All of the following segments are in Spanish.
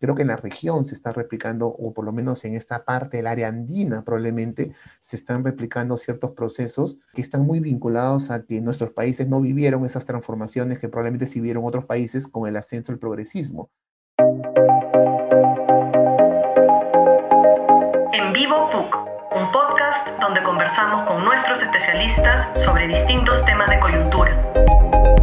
Creo que en la región se está replicando, o por lo menos en esta parte del área andina probablemente, se están replicando ciertos procesos que están muy vinculados a que nuestros países no vivieron esas transformaciones que probablemente sí vivieron otros países con el ascenso del progresismo. En vivo PUC, un podcast donde conversamos con nuestros especialistas sobre distintos temas de coyuntura.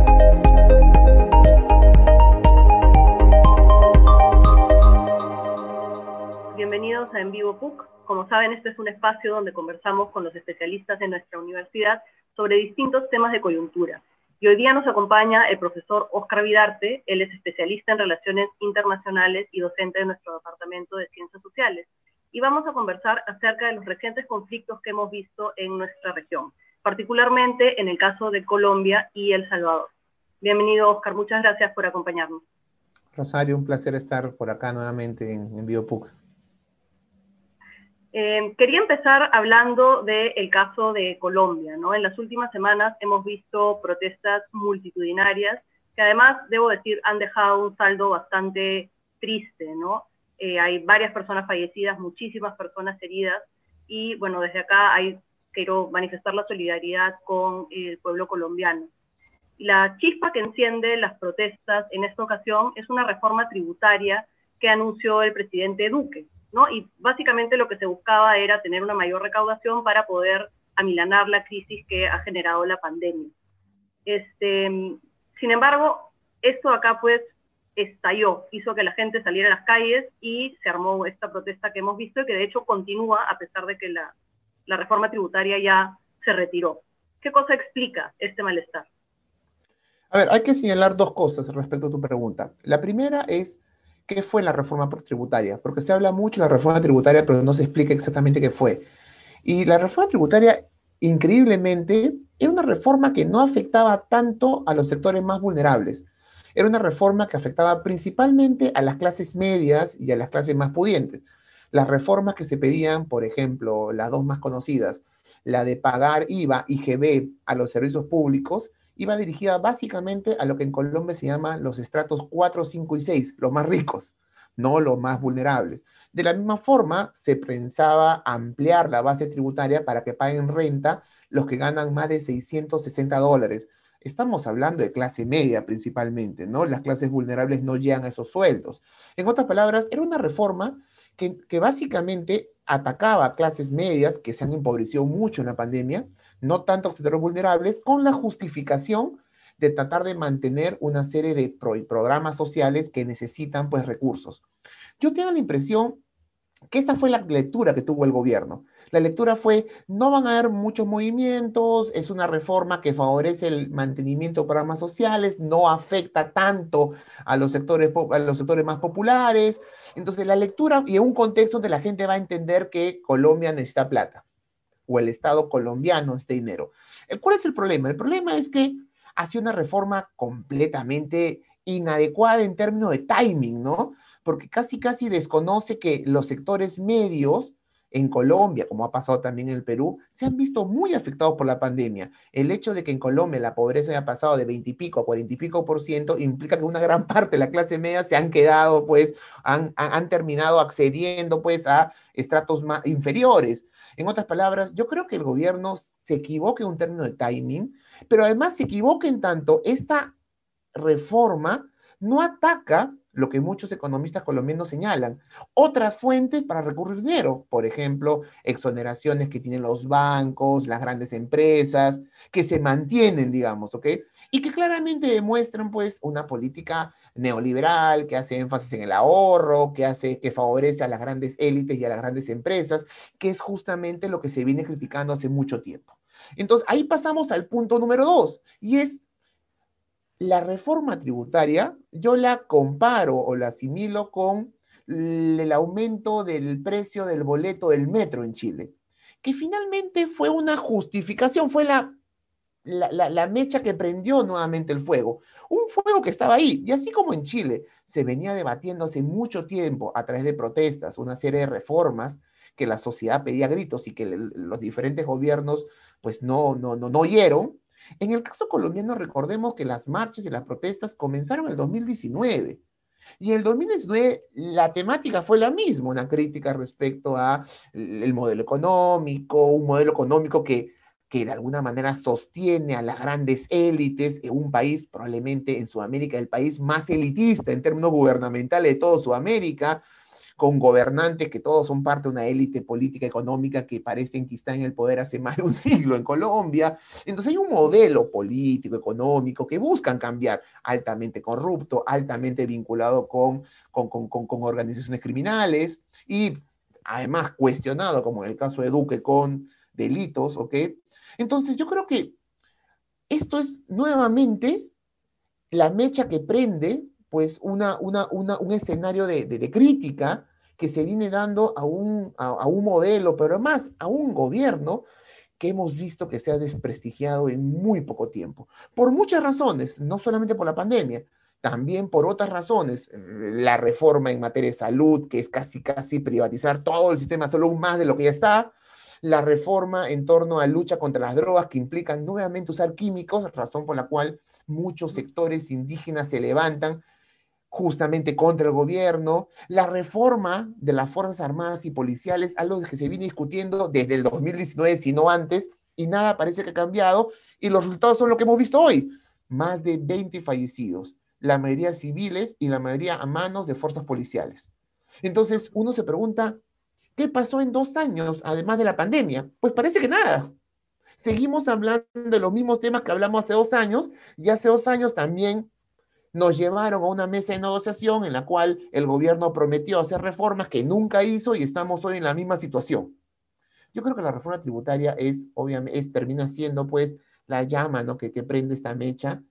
A En Vivo PUC. Como saben, este es un espacio donde conversamos con los especialistas de nuestra universidad sobre distintos temas de coyuntura. Y hoy día nos acompaña el profesor Oscar Vidarte, él es especialista en relaciones internacionales y docente de nuestro Departamento de Ciencias Sociales. Y vamos a conversar acerca de los recientes conflictos que hemos visto en nuestra región, particularmente en el caso de Colombia y El Salvador. Bienvenido, Oscar, muchas gracias por acompañarnos. Rosario, un placer estar por acá nuevamente en, en PUC. Eh, quería empezar hablando del caso de Colombia. ¿no? En las últimas semanas hemos visto protestas multitudinarias que además, debo decir, han dejado un saldo bastante triste. ¿no? Eh, hay varias personas fallecidas, muchísimas personas heridas y bueno, desde acá hay, quiero manifestar la solidaridad con el pueblo colombiano. La chispa que enciende las protestas en esta ocasión es una reforma tributaria que anunció el presidente Duque. Y básicamente lo que se buscaba era tener una mayor recaudación para poder amilanar la crisis que ha generado la pandemia. Este, sin embargo, esto acá pues estalló, hizo que la gente saliera a las calles y se armó esta protesta que hemos visto y que de hecho continúa a pesar de que la, la reforma tributaria ya se retiró. ¿Qué cosa explica este malestar? A ver, hay que señalar dos cosas respecto a tu pregunta. La primera es qué fue la reforma tributaria, porque se habla mucho de la reforma tributaria, pero no se explica exactamente qué fue. Y la reforma tributaria, increíblemente, era una reforma que no afectaba tanto a los sectores más vulnerables. Era una reforma que afectaba principalmente a las clases medias y a las clases más pudientes. Las reformas que se pedían, por ejemplo, las dos más conocidas, la de pagar IVA y GB a los servicios públicos, iba dirigida básicamente a lo que en Colombia se llama los estratos 4, 5 y 6, los más ricos, no los más vulnerables. De la misma forma, se pensaba ampliar la base tributaria para que paguen renta los que ganan más de 660 dólares. Estamos hablando de clase media principalmente, ¿no? Las clases vulnerables no llegan a esos sueldos. En otras palabras, era una reforma que, que básicamente atacaba a clases medias que se han empobrecido mucho en la pandemia, no tanto sectores vulnerables, con la justificación de tratar de mantener una serie de programas sociales que necesitan pues recursos. Yo tengo la impresión que esa fue la lectura que tuvo el gobierno. La lectura fue, no van a haber muchos movimientos, es una reforma que favorece el mantenimiento de programas sociales, no afecta tanto a los sectores, a los sectores más populares. Entonces, la lectura y en un contexto donde la gente va a entender que Colombia necesita plata o el Estado colombiano necesita dinero. ¿Cuál es el problema? El problema es que hace una reforma completamente inadecuada en términos de timing, ¿no? Porque casi, casi desconoce que los sectores medios en Colombia, como ha pasado también en el Perú, se han visto muy afectados por la pandemia. El hecho de que en Colombia la pobreza haya pasado de 20 y pico a 40 y pico por ciento implica que una gran parte de la clase media se han quedado, pues, han, terminado accediendo, pues, a estratos más inferiores. En otras palabras, yo creo que el gobierno se equivoque en un término de timing, pero además se equivoque en tanto esta reforma no ataca lo que muchos economistas colombianos señalan. Otras fuentes para recurrir dinero, por ejemplo, exoneraciones que tienen los bancos, las grandes empresas, que se mantienen, digamos, ¿ok? Y que claramente demuestran, pues, una política neoliberal que hace énfasis en el ahorro, que hace, que favorece a las grandes élites y a las grandes empresas, que es justamente lo que se viene criticando hace mucho tiempo. Entonces, ahí pasamos al punto número dos, y es la reforma tributaria, yo la comparo o la asimilo con el aumento del precio del boleto del metro en Chile, que finalmente fue una justificación, fue la, la, mecha que prendió nuevamente el fuego, un fuego que estaba ahí, y así como en Chile se venía debatiendo hace mucho tiempo a través de protestas, una serie de reformas que la sociedad pedía gritos y que los diferentes gobiernos pues no, no, no, no oyeron, en el caso colombiano, recordemos que las marchas y las protestas comenzaron en el 2019. Y en el 2019 la temática fue la misma, una crítica respecto a el modelo económico, un modelo económico que, que de alguna manera sostiene a las grandes élites en un país, probablemente en Sudamérica, el país más elitista en términos gubernamentales de todo Sudamérica, con gobernantes que todos son parte de una élite política económica que parecen que está en el poder hace más de un siglo en Colombia. Entonces hay un modelo político, económico, que buscan cambiar, altamente corrupto, altamente vinculado con, con, con, con organizaciones criminales y además cuestionado, como en el caso de Duque, con delitos, ¿ok? Entonces yo creo que esto es nuevamente la mecha que prende pues una, una, un escenario de, crítica que se viene dando a un, a, un modelo, pero además a un gobierno que hemos visto que se ha desprestigiado en muy poco tiempo, por muchas razones, no solamente por la pandemia, también por otras razones, la reforma en materia de salud, que es casi, casi privatizar todo el sistema de salud más de lo que ya está, la reforma en torno a lucha contra las drogas que implican nuevamente usar químicos, razón por la cual muchos sectores indígenas se levantan justamente contra el gobierno, la reforma de las Fuerzas Armadas y Policiales, algo que se viene discutiendo desde el 2019, si no antes, y nada parece que ha cambiado, y los resultados son lo que hemos visto hoy, más de 20 fallecidos, la mayoría civiles y la mayoría a manos de fuerzas policiales. Entonces uno se pregunta, ¿qué pasó en dos años, además de la pandemia? Pues parece que nada. Seguimos hablando de los mismos temas que hablamos hace dos años, y hace dos años también nos llevaron a una mesa de negociación en la cual el gobierno prometió hacer reformas que nunca hizo y estamos hoy en la misma situación. Yo creo que la reforma tributaria es, obviamente, es, termina siendo pues la llama ¿no? que, que prende esta mecha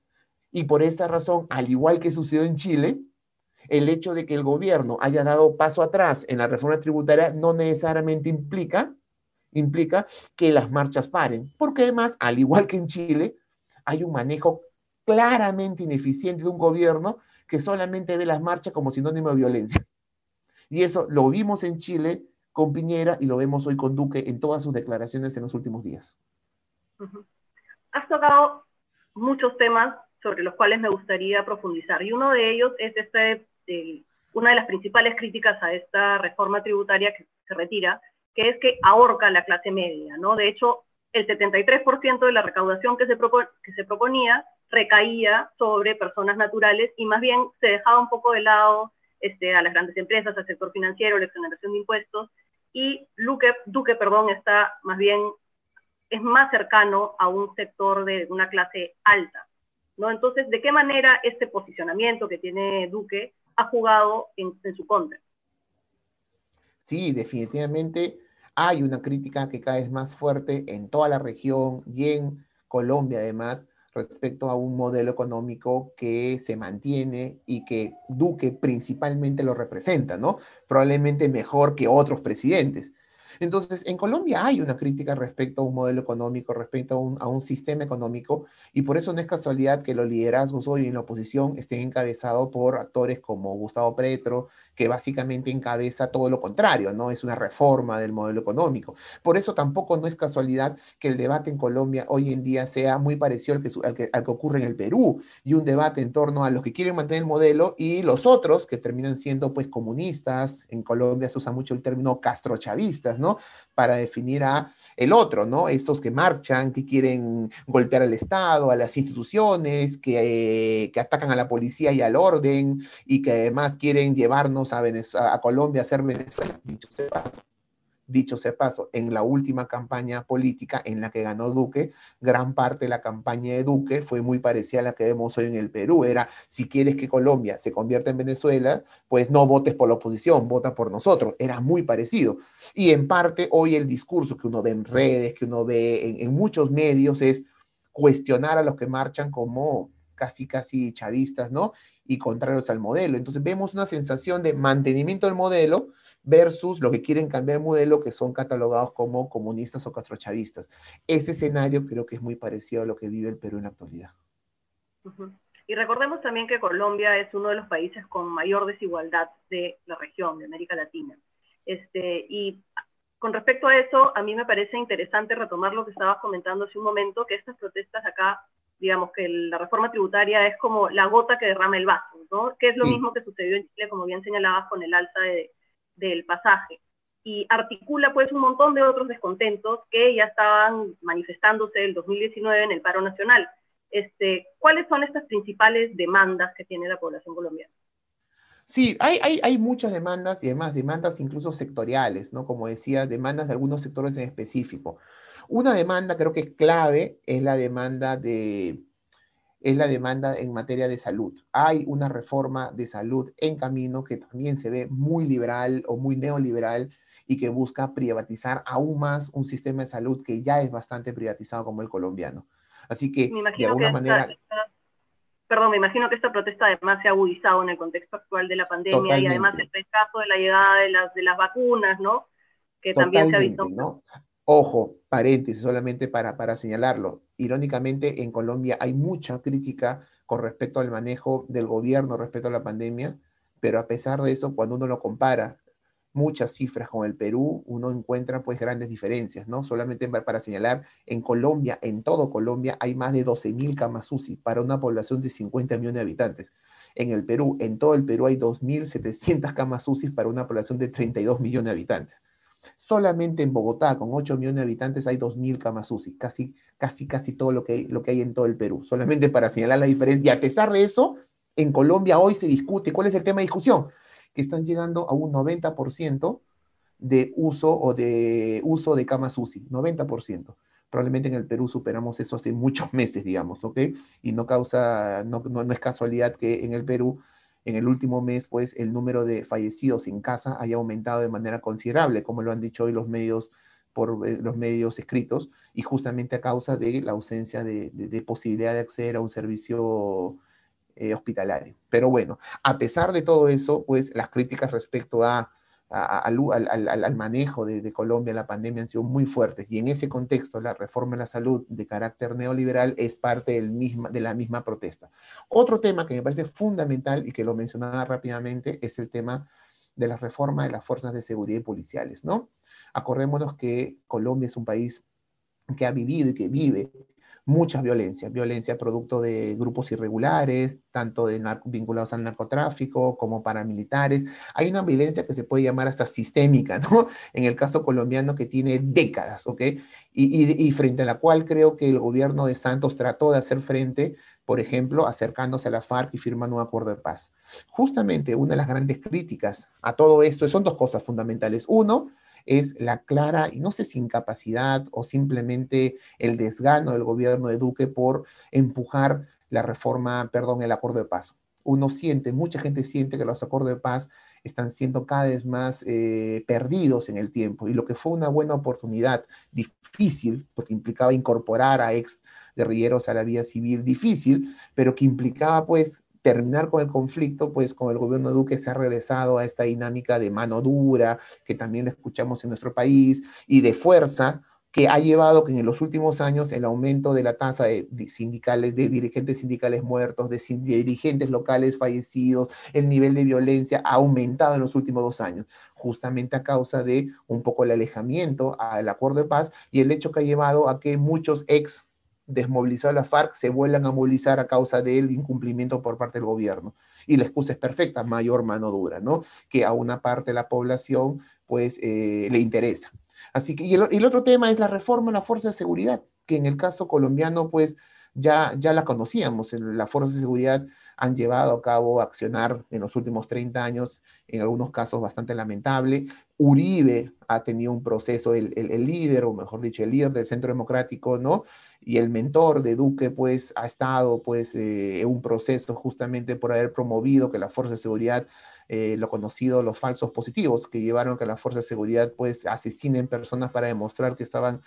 y por esa razón, al igual que sucedió en Chile, el hecho de que el gobierno haya dado paso atrás en la reforma tributaria no necesariamente implica, implica que las marchas paren, porque además, al igual que en Chile, hay un manejo claramente ineficiente de un gobierno que solamente ve las marchas como sinónimo de violencia. Y eso lo vimos en Chile con Piñera y lo vemos hoy con Duque en todas sus declaraciones en los últimos días. Has tocado muchos temas sobre los cuales me gustaría profundizar y uno de ellos es este, una de las principales críticas a esta reforma tributaria que se retira, que es que ahorca la clase media, ¿no? De hecho, el 73% de la recaudación que se, que se proponía recaía sobre personas naturales y más bien se dejaba un poco de lado este, a las grandes empresas, al sector financiero, la exoneración de impuestos, y Luque, Duque perdón, está más bien, es más cercano a un sector de una clase alta. ¿no? Entonces, ¿de qué manera este posicionamiento que tiene Duque ha jugado en, en su contra? Sí, definitivamente hay una crítica que cada vez más fuerte en toda la región y en Colombia además respecto a un modelo económico que se mantiene y que Duque principalmente lo representa, ¿no? Probablemente mejor que otros presidentes. Entonces, en Colombia hay una crítica respecto a un modelo económico, respecto a un, a un, sistema económico, y por eso no es casualidad que los liderazgos hoy en la oposición estén encabezados por actores como Gustavo Petro, que básicamente encabeza todo lo contrario, ¿no? Es una reforma del modelo económico. Por eso tampoco no es casualidad que el debate en Colombia hoy en día sea muy parecido al que, al que, al que ocurre en el Perú, y un debate en torno a los que quieren mantener el modelo y los otros que terminan siendo pues comunistas. En Colombia se usa mucho el término castrochavistas, ¿no? Para definir a el otro, ¿no? Estos que marchan, que quieren golpear al Estado, a las instituciones, que, que atacan a la policía y al orden, y que además quieren llevarnos a, a Colombia a ser Venezuela, dicho sea. Dicho sea paso, en la última campaña política en la que ganó Duque, gran parte de la campaña de Duque fue muy parecida a la que vemos hoy en el Perú. Era, si quieres que Colombia se convierta en Venezuela, pues no votes por la oposición, vota por nosotros. Era muy parecido. Y en parte hoy el discurso que uno ve en redes, que uno ve en, en muchos medios es cuestionar a los que marchan como casi, casi chavistas, ¿no? Y contrarios al modelo. Entonces vemos una sensación de mantenimiento del modelo, versus lo que quieren cambiar el modelo, que son catalogados como comunistas o castrochavistas. Ese escenario creo que es muy parecido a lo que vive el Perú en la actualidad. Y recordemos también que Colombia es uno de los países con mayor desigualdad de la región, de América Latina. Este, y con respecto a eso, a mí me parece interesante retomar lo que estabas comentando hace un momento, que estas protestas acá digamos que la reforma tributaria es como la gota que derrama el vaso, ¿no? Que es lo mismo que sucedió en Chile, como bien señalabas, con el alza del pasaje. Y articula pues un montón de otros descontentos que ya estaban manifestándose el 2019 en el paro nacional. Este, ¿Cuáles son estas principales demandas que tiene la población colombiana? Sí, hay, hay, hay, muchas demandas y además demandas incluso sectoriales, ¿no? Como decía, demandas de algunos sectores en específico. Una demanda creo que es clave es la demanda de es la demanda en materia de salud. Hay una reforma de salud en camino que también se ve muy liberal o muy neoliberal y que busca privatizar aún más un sistema de salud que ya es bastante privatizado como el colombiano. Así que, de alguna manera perdón, me imagino que esta protesta además se ha agudizado en el contexto actual de la pandemia y además el rechazo de la llegada de las, de las vacunas, ¿no? Que también se ha visto. ¿no? Ojo, paréntesis, solamente para, para señalarlo. Irónicamente, en Colombia hay mucha crítica con respecto al manejo del gobierno respecto a la pandemia, pero a pesar de eso, cuando uno lo compara muchas cifras con el Perú, uno encuentra pues grandes diferencias, ¿no? Solamente para señalar, en Colombia, en todo Colombia, hay más de 12.000 camas UCI para una población de 50 millones de habitantes. En el Perú, en todo el Perú hay 2.700 camas UCI para una población de 32 millones de habitantes. Solamente en Bogotá, con 8 millones de habitantes, hay 2.000 camas UCI, casi, casi, casi todo lo que, hay, lo que hay en todo el Perú. Solamente para señalar la diferencia. Y a pesar de eso, en Colombia hoy se discute, ¿cuál es el tema de discusión? que están llegando a un 90% de uso o de uso de camas UCI, 90%. Probablemente en el Perú superamos eso hace muchos meses, digamos, ¿ok? Y no causa, no, no, es casualidad que en el Perú, en el último mes, pues el número de fallecidos en casa haya aumentado de manera considerable, como lo han dicho hoy los medios por eh, los medios escritos, y justamente a causa de la ausencia de, posibilidad de acceder a un servicio eh, hospitalario. Pero bueno, a pesar de todo eso, pues las críticas respecto a, al, manejo de, Colombia la pandemia han sido muy fuertes y en ese contexto la reforma de la salud de carácter neoliberal es parte de la misma protesta. Otro tema que me parece fundamental y que lo mencionaba rápidamente es el tema de la reforma de las fuerzas de seguridad y policiales, ¿no? Acordémonos que Colombia es un país que ha vivido y que vive mucha violencia, violencia producto de grupos irregulares, tanto de vinculados al narcotráfico como paramilitares. Hay una violencia que se puede llamar hasta sistémica, ¿no? En el caso colombiano que tiene décadas, ¿ok? Y, y frente a la cual creo que el gobierno de Santos trató de hacer frente, por ejemplo, acercándose a la FARC y firmando un acuerdo de paz. Justamente una de las grandes críticas a todo esto son dos cosas fundamentales. Uno, es la clara, y no sé si incapacidad o simplemente el desgano del gobierno de Duque por empujar la reforma, perdón, el acuerdo de paz. Uno siente, mucha gente siente que los acuerdos de paz están siendo cada vez más eh, perdidos en el tiempo y lo que fue una buena oportunidad, difícil, porque implicaba incorporar a ex guerrilleros a la vía civil, difícil, pero que implicaba pues terminar con el conflicto, pues con el gobierno de Duque se ha regresado a esta dinámica de mano dura, que también escuchamos en nuestro país, y de fuerza, que ha llevado que en los últimos años el aumento de la tasa de, sindicales, de dirigentes sindicales muertos, de, dirigentes locales fallecidos, el nivel de violencia ha aumentado en los últimos dos años, justamente a causa de un poco el alejamiento al acuerdo de paz y el hecho que ha llevado a que muchos ex desmovilizado a la FARC se vuelvan a movilizar a causa del incumplimiento por parte del gobierno. Y la excusa es perfecta, mayor mano dura, ¿no? Que a una parte de la población, pues, eh, le interesa. Así que, y el, otro tema es la reforma a la Fuerza de Seguridad, que en el caso colombiano, pues, ya, ya la conocíamos. La Fuerza de Seguridad han llevado a cabo accionar en los últimos 30 años, en algunos casos bastante lamentable. Uribe ha tenido un proceso, el, el líder, o mejor dicho, el líder del Centro Democrático, ¿no? y el mentor de Duque pues ha estado pues eh, en un proceso justamente por haber promovido que la fuerza de seguridad, eh, lo conocido los falsos positivos, que llevaron a que la fuerza de seguridad pues asesinen personas para demostrar que estaban,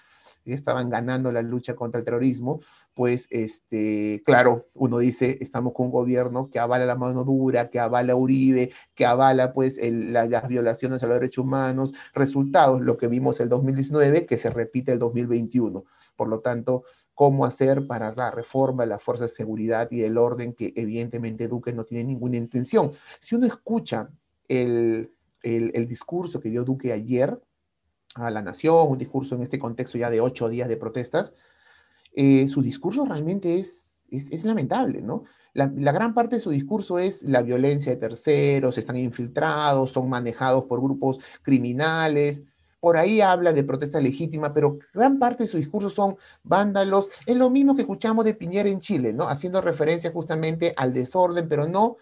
estaban ganando la lucha contra el terrorismo, pues este, claro, uno dice, estamos con un gobierno que avala la mano dura, que avala Uribe, que avala pues las violaciones a los derechos humanos, resultados, lo que vimos el 2019, que se repite el 2021. Por lo tanto, cómo hacer para la reforma de la fuerza de seguridad y del orden que evidentemente Duque no tiene ninguna intención. Si uno escucha el, el, discurso que dio Duque ayer a la nación, un discurso en este contexto ya de ocho días de protestas, eh, su discurso realmente es es, lamentable, ¿no? La, la, gran parte de su discurso es la violencia de terceros, están infiltrados, son manejados por grupos criminales. Por ahí habla de protesta legítima, pero gran parte de su discurso son vándalos. Es lo mismo que escuchamos de Piñera en Chile, ¿no? Haciendo referencia justamente al desorden, pero no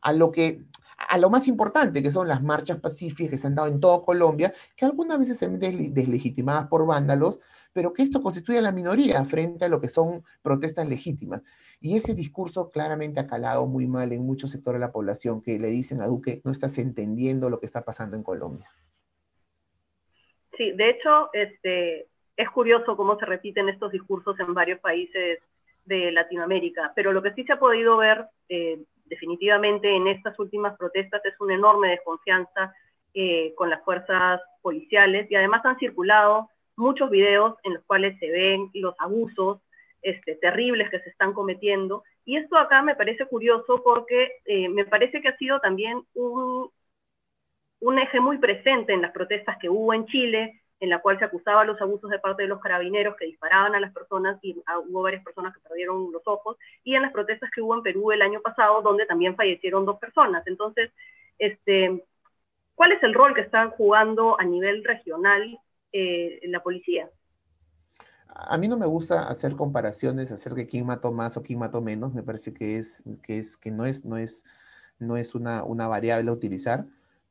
a lo que a lo más importante, que son las marchas pacíficas que se han dado en toda Colombia, que algunas veces se ven deslegitimadas por vándalos, pero que esto constituye la minoría frente a lo que son protestas legítimas. Y ese discurso claramente ha calado muy mal en muchos sectores de la población que le dicen a Duque, no estás entendiendo lo que está pasando en Colombia. Sí, de hecho, este, es curioso cómo se repiten estos discursos en varios países de Latinoamérica, pero lo que sí se ha podido ver eh, definitivamente en estas últimas protestas es una enorme desconfianza eh, con las fuerzas policiales y además han circulado muchos videos en los cuales se ven los abusos este, terribles que se están cometiendo. Y esto acá me parece curioso porque eh, me parece que ha sido también un, un eje muy presente en las protestas que hubo en Chile, en la cual se acusaba los abusos de parte de los carabineros que disparaban a las personas y ah, hubo varias personas que perdieron los ojos, y en las protestas que hubo en Perú el año pasado, donde también fallecieron dos personas. Entonces, este, ¿cuál es el rol que están jugando a nivel regional eh, la policía? A mí no me gusta hacer comparaciones acerca de quién mató más o quién mató menos. Me parece que es que es que no es no es no es una, una variable a utilizar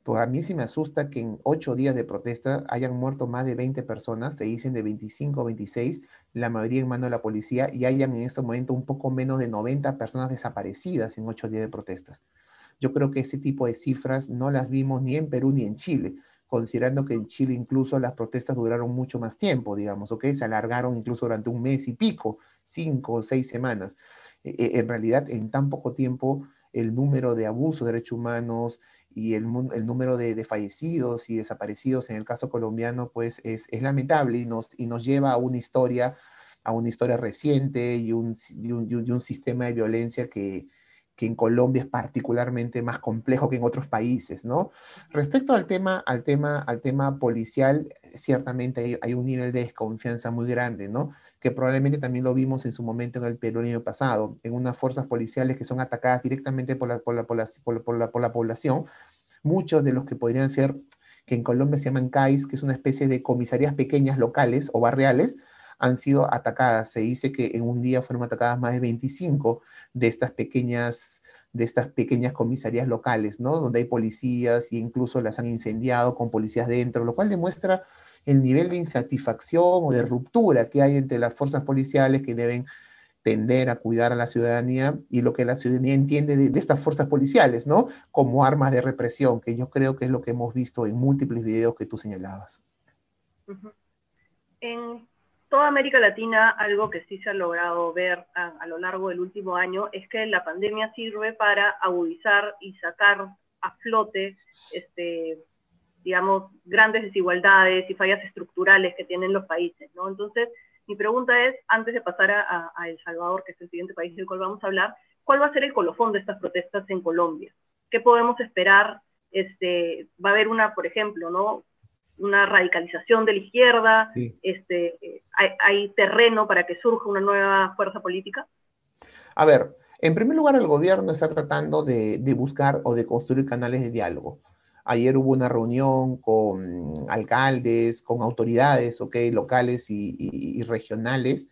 pues a mí sí me asusta que en ocho días de protesta hayan muerto más de 20 personas, se dicen de 25 o 26, la mayoría en mano de la policía, y hayan en este momento un poco menos de 90 personas desaparecidas en ocho días de protestas. Yo creo que ese tipo de cifras no las vimos ni en Perú ni en Chile, considerando que en Chile incluso las protestas duraron mucho más tiempo, digamos, ¿ok? Se alargaron incluso durante un mes y pico, cinco o seis semanas. E, e, en realidad, en tan poco tiempo, el número de abusos de derechos humanos, y el, el número de, fallecidos y desaparecidos en el caso colombiano pues es, es, lamentable y nos, y nos lleva a una historia, a una historia reciente y un, y un, y un sistema de violencia que, que en Colombia es particularmente más complejo que en otros países, ¿no? Respecto al tema, al tema, al tema policial, ciertamente hay, un nivel de desconfianza muy grande, ¿no? Que probablemente también lo vimos en su momento en el Perú año pasado, en unas fuerzas policiales que son atacadas directamente por la, por la, por la, por la población, muchos de los que podrían ser, que en Colombia se llaman CAIS, que es una especie de comisarías pequeñas locales o barriales, han sido atacadas. Se dice que en un día fueron atacadas más de 25 de estas pequeñas de estas pequeñas comisarías locales, ¿no? Donde hay policías e incluso las han incendiado con policías dentro, lo cual demuestra el nivel de insatisfacción o de ruptura que hay entre las fuerzas policiales que deben tender a cuidar a la ciudadanía y lo que la ciudadanía entiende de, estas fuerzas policiales, ¿no? Como armas de represión, que yo creo que es lo que hemos visto en múltiples videos que tú señalabas. En toda América Latina, algo que sí se ha logrado ver a, lo largo del último año es que la pandemia sirve para agudizar y sacar a flote, este, digamos, grandes desigualdades y fallas estructurales que tienen los países, ¿no? Entonces, mi pregunta es, antes de pasar a, a, El Salvador, que es el siguiente país del cual vamos a hablar, ¿cuál va a ser el colofón de estas protestas en Colombia? ¿Qué podemos esperar? Este, va a haber una, por ejemplo, ¿no? Una radicalización de la izquierda, este, hay, terreno para que surja una nueva fuerza política? A ver, en primer lugar, el gobierno está tratando de, buscar o de construir canales de diálogo. Ayer hubo una reunión con alcaldes, con autoridades okay, locales y, regionales,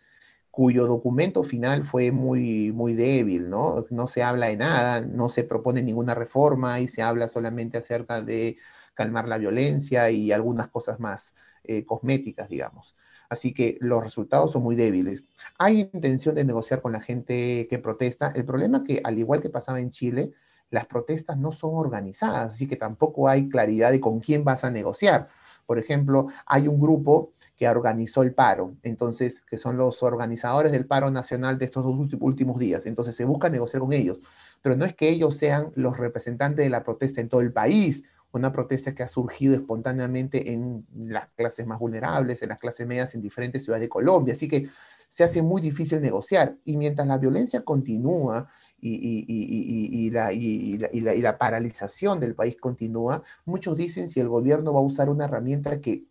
cuyo documento final fue muy, muy débil, ¿no? No se habla de nada, no se propone ninguna reforma y se habla solamente acerca de calmar la violencia y algunas cosas más eh, cosméticas, digamos. Así que los resultados son muy débiles. Hay intención de negociar con la gente que protesta. El problema es que, al igual que pasaba en Chile, las protestas no son organizadas, así que tampoco hay claridad de con quién vas a negociar. Por ejemplo, hay un grupo que organizó el paro, entonces, que son los organizadores del paro nacional de estos dos últimos días. Entonces, se busca negociar con ellos, pero no es que ellos sean los representantes de la protesta en todo el país una protesta que ha surgido espontáneamente en las clases más vulnerables, en las clases medias en diferentes ciudades de Colombia. Así que se hace muy difícil negociar. Y mientras la violencia continúa y, la, paralización del país continúa, muchos dicen si el gobierno va a usar una herramienta que,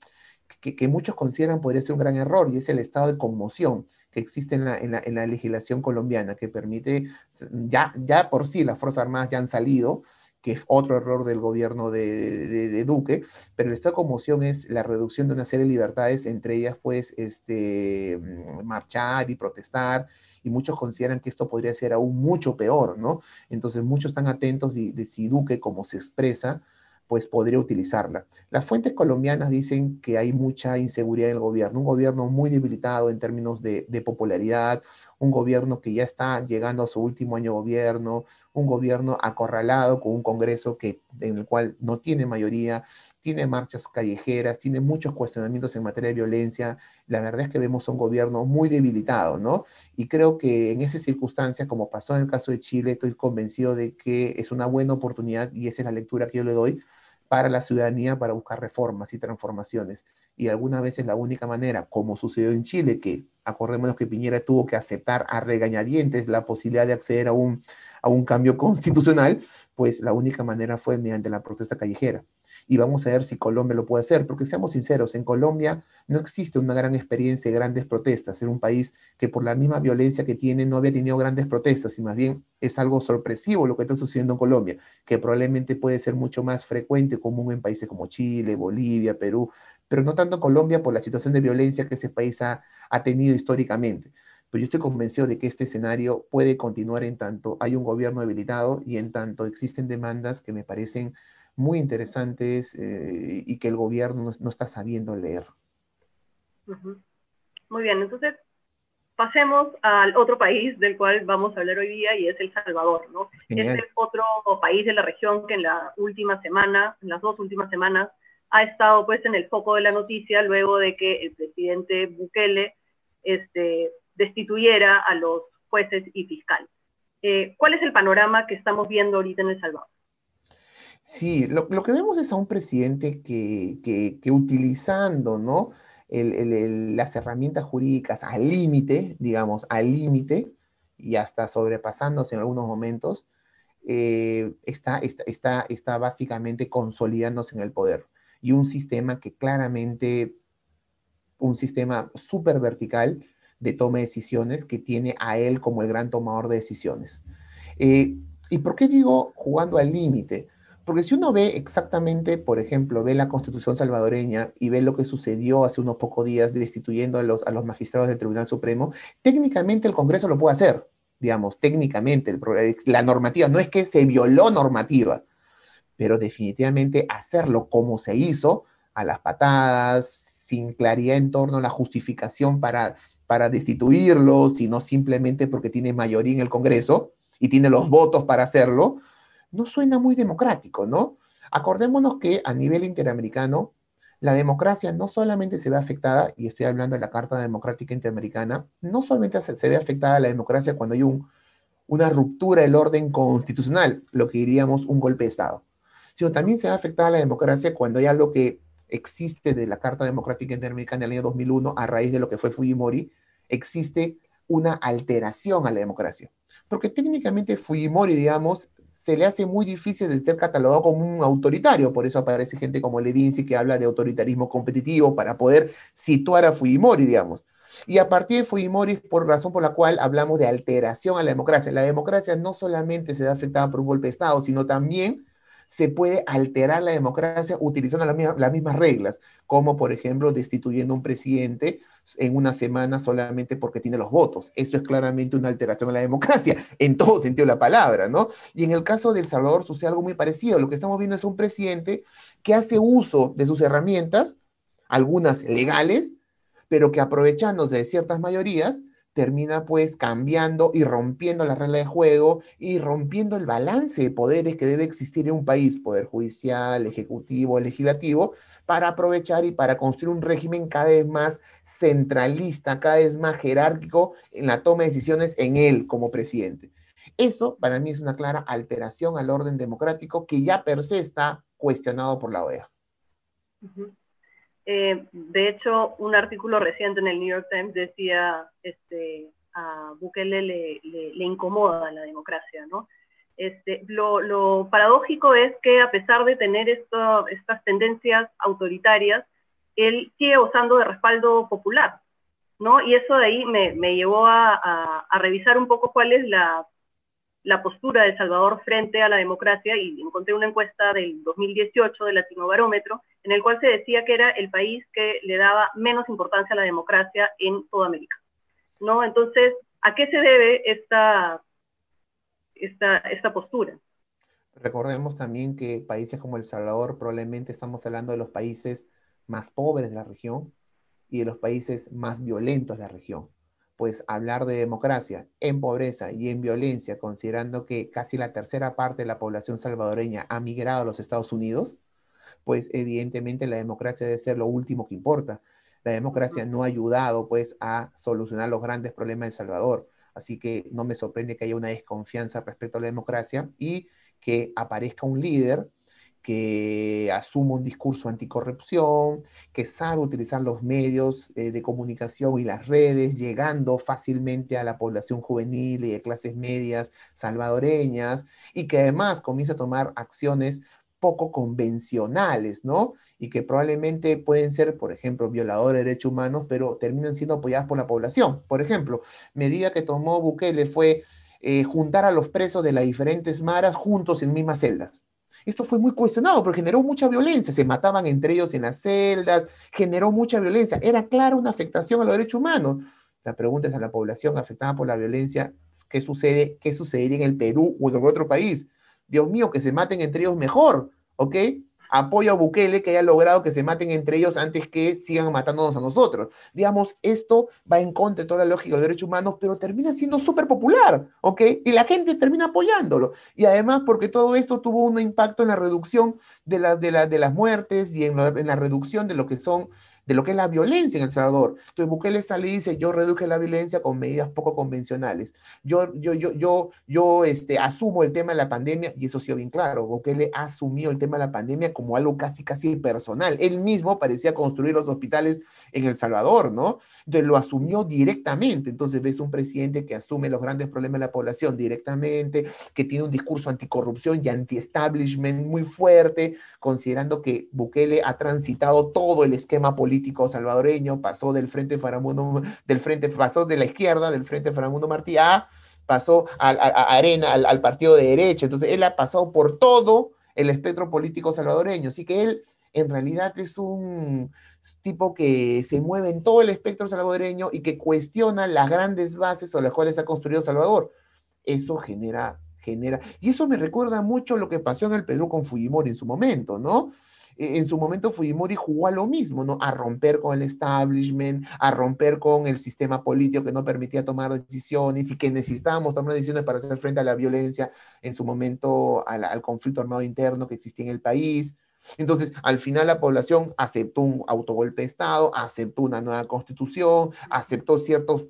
que, muchos consideran podría ser un gran error, y es el estado de conmoción. que existe en la, legislación colombiana, que permite, ya, ya por sí las Fuerzas Armadas ya han salido, que es otro error del gobierno de, Duque, pero de conmoción es la reducción de una serie de libertades, entre ellas pues este, marchar y protestar, y muchos consideran que esto podría ser aún mucho peor, ¿no? Entonces muchos están atentos de, de si Duque, como se expresa, pues podría utilizarla. Las fuentes colombianas dicen que hay mucha inseguridad en el gobierno, un gobierno muy debilitado en términos de, popularidad, un gobierno que ya está llegando a su último año de gobierno, un gobierno acorralado con un Congreso que, en el cual no tiene mayoría, tiene marchas callejeras, tiene muchos cuestionamientos en materia de violencia. La verdad es que vemos un gobierno muy debilitado, ¿no? Y creo que en esa circunstancia, como pasó en el caso de Chile, estoy convencido de que es una buena oportunidad y esa es la lectura que yo le doy para la ciudadanía para buscar reformas y transformaciones. Y algunas veces la única manera, como sucedió en Chile, que acordémonos que Piñera tuvo que aceptar a regañadientes la posibilidad de acceder a un, a un cambio constitucional, pues la única manera fue mediante la protesta callejera y vamos a ver si Colombia lo puede hacer, porque seamos sinceros, en Colombia no existe una gran experiencia de grandes protestas, en un país que por la misma violencia que tiene no había tenido grandes protestas y más bien es algo sorpresivo lo que está sucediendo en Colombia, que probablemente puede ser mucho más frecuente, común en países como Chile, Bolivia, Perú, pero no tanto en Colombia por la situación de violencia que ese país ha tenido históricamente. Pero yo estoy convencido de que este escenario puede continuar en tanto hay un gobierno debilitado y en tanto existen demandas que me parecen muy interesantes eh, y que el gobierno no, está sabiendo leer. Muy bien, entonces pasemos al otro país del cual vamos a hablar hoy día y es El Salvador, ¿no? Es el otro país de la región que en la última semana, en las dos últimas semanas, ha estado pues en el foco de la noticia luego de que el presidente Bukele este, destituyera a los jueces y fiscales. Eh, ¿Cuál es el panorama que estamos viendo ahorita en El Salvador? Sí, lo, que vemos es a un presidente que, utilizando ¿no? las herramientas jurídicas al límite, digamos, al límite, y hasta sobrepasándose en algunos momentos, eh, está, está, está, básicamente consolidándose en el poder. Y un sistema que claramente, un sistema súper vertical de toma de decisiones que tiene a él como el gran tomador de decisiones. Eh, ¿Y por qué digo jugando al límite? Porque si uno ve exactamente, por ejemplo, ve la constitución salvadoreña y ve lo que sucedió hace unos pocos días destituyendo a los, magistrados del Tribunal Supremo, técnicamente el Congreso lo puede hacer, digamos, técnicamente, la normativa, no es que se violó normativa, pero definitivamente hacerlo como se hizo, a las patadas, sin claridad en torno a la justificación para, para destituirlo, sino simplemente porque tiene mayoría en el Congreso y tiene los votos para hacerlo, no suena muy democrático, ¿no? Acordémonos que a nivel interamericano, la democracia no solamente se ve afectada, y estoy hablando de la Carta Democrática Interamericana, no solamente se, ve afectada la democracia cuando hay un, una ruptura del orden constitucional, lo que diríamos un golpe de Estado, sino también se ve afectada la democracia cuando hay algo que existe de la Carta Democrática Interamericana del año 2001 a raíz de lo que fue Fujimori, existe una alteración a la democracia. Porque técnicamente Fujimori, digamos, se le hace muy difícil de ser catalogado como un autoritario. Por eso aparece gente como Levinsky que habla de autoritarismo competitivo para poder situar a Fujimori, digamos. Y a partir de Fujimori, por razón por la cual hablamos de alteración a la democracia. La democracia no solamente se ve afectada por un golpe de Estado, sino también se puede alterar la democracia utilizando las mismas reglas, como por ejemplo destituyendo un presidente en una semana solamente porque tiene los votos. Eso es claramente una alteración a la democracia, en todo sentido de la palabra, ¿no? Y en el caso de El Salvador sucede algo muy parecido. Lo que estamos viendo es un presidente que hace uso de sus herramientas, algunas legales, pero que aprovechándose de ciertas mayorías, termina pues cambiando y rompiendo la regla de juego y rompiendo el balance de poderes que debe existir en un país, poder judicial, ejecutivo, legislativo, para aprovechar y para construir un régimen cada vez más centralista, cada vez más jerárquico en la toma de decisiones en él como presidente. Eso para mí es una clara alteración al orden democrático que ya per se está cuestionado por la OEA. Eh, de hecho, un artículo reciente en el New York Times decía, este, a Bukele le, incomoda la democracia, ¿no? Este, lo, paradójico es que a pesar de tener estas tendencias autoritarias, él sigue gozando de respaldo popular. ¿no? Y eso de ahí me, llevó a, revisar un poco cuál es la, la postura de Salvador frente a la democracia y encontré una encuesta del 2018 del Latino Barómetro en el cual se decía que era el país que le daba menos importancia a la democracia en toda América, ¿no? Entonces, ¿a qué se debe esta, esta, esta postura? Recordemos también que países como El Salvador, probablemente estamos hablando de los países más pobres de la región y de los países más violentos de la región. Pues hablar de democracia en pobreza y en violencia, considerando que casi la tercera parte de la población salvadoreña ha migrado a los Estados Unidos, pues evidentemente la democracia debe ser lo último que importa. La democracia no ha ayudado pues a solucionar los grandes problemas de El Salvador. Así que no me sorprende que haya una desconfianza respecto a la democracia y que aparezca un líder que asuma un discurso anticorrupción, que sabe utilizar los medios eh, de comunicación y las redes, llegando fácilmente a la población juvenil y de clases medias salvadoreñas, y que además comienza a tomar acciones poco convencionales, ¿no? Y que probablemente pueden ser, por ejemplo, violadores de derechos humanos, pero terminan siendo apoyadas por la población. Por ejemplo, medida que tomó Bukele fue eh, juntar a los presos de las diferentes maras juntos en mismas celdas. Esto fue muy cuestionado porque generó mucha violencia, se mataban entre ellos en las celdas, generó mucha violencia, era clara una afectación a los derechos humanos. La pregunta es a la población afectada por la violencia, ¿qué sucede? ¿Qué sucedería en el Perú o en otro país? Dios mío, que se maten entre ellos mejor, ¿ok? Apoyo a Bukele que haya logrado que se maten entre ellos antes que sigan matándonos a nosotros. Digamos, esto va en contra de toda la lógica de los derechos humanos, pero termina siendo súper popular, ¿ok? Y la gente termina apoyándolo. Y además porque todo esto tuvo un impacto en la reducción de, de, de las muertes y en la reducción de lo que son de lo que es la violencia en El Salvador. Entonces Bukele sale y dice, yo reduje la violencia con medidas poco convencionales. Yo, yo, yo, yo, yo este, asumo el tema de la pandemia, y eso sí bien claro, Bukele asumió el tema de la pandemia como algo casi, casi personal. Él mismo parecía construir los hospitales en El Salvador, ¿no? Entonces lo asumió directamente. Entonces ves un presidente que asume los grandes problemas de la población directamente, que tiene un discurso anticorrupción y anti-establishment muy fuerte, considerando que Bukele ha transitado todo el esquema político salvadoreño, pasó del Frente Faramundo, del Frente, pasó de la izquierda, del Frente Faramundo Martí, a, pasó a, Arena, al, partido de derecha. Entonces, él ha pasado por todo el espectro político salvadoreño. Así que él, en realidad, es un tipo que se mueve en todo el espectro salvadoreño y que cuestiona las grandes bases sobre las cuales ha construido Salvador. Eso genera genera. Y eso me recuerda mucho lo que pasó en el Perú con Fujimori en su momento, ¿no? En su momento Fujimori jugó a lo mismo, ¿no? A romper con el establishment, a romper con el sistema político que no permitía tomar decisiones y que necesitábamos tomar decisiones para hacer frente a la violencia, en su momento al, al conflicto armado interno que existía en el país. Entonces, al final la población aceptó un autogolpe de Estado, aceptó una nueva constitución, aceptó ciertos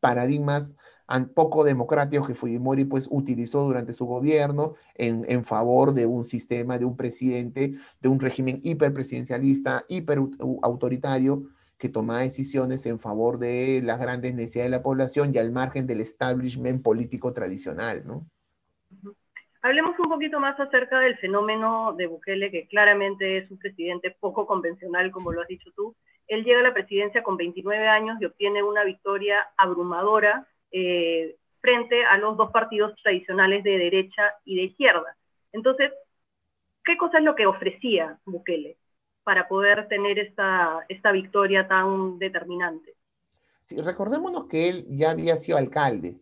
paradigmas poco democrático que Fujimori pues utilizó durante su gobierno en, en, favor de un sistema, de un presidente, de un régimen hiperpresidencialista, hiperautoritario, que toma decisiones en favor de las grandes necesidades de la población y al margen del establishment político tradicional, ¿no? Hablemos un poquito más acerca del fenómeno de Bukele, que claramente es un presidente poco convencional, como lo has dicho tú. Él llega a la presidencia con 29 años y obtiene una victoria abrumadora eh, frente a los dos partidos tradicionales de derecha y de izquierda. Entonces, ¿qué cosa es lo que ofrecía Bukele para poder tener esta, esta victoria tan determinante? Sí, recordémonos que él ya había sido alcalde,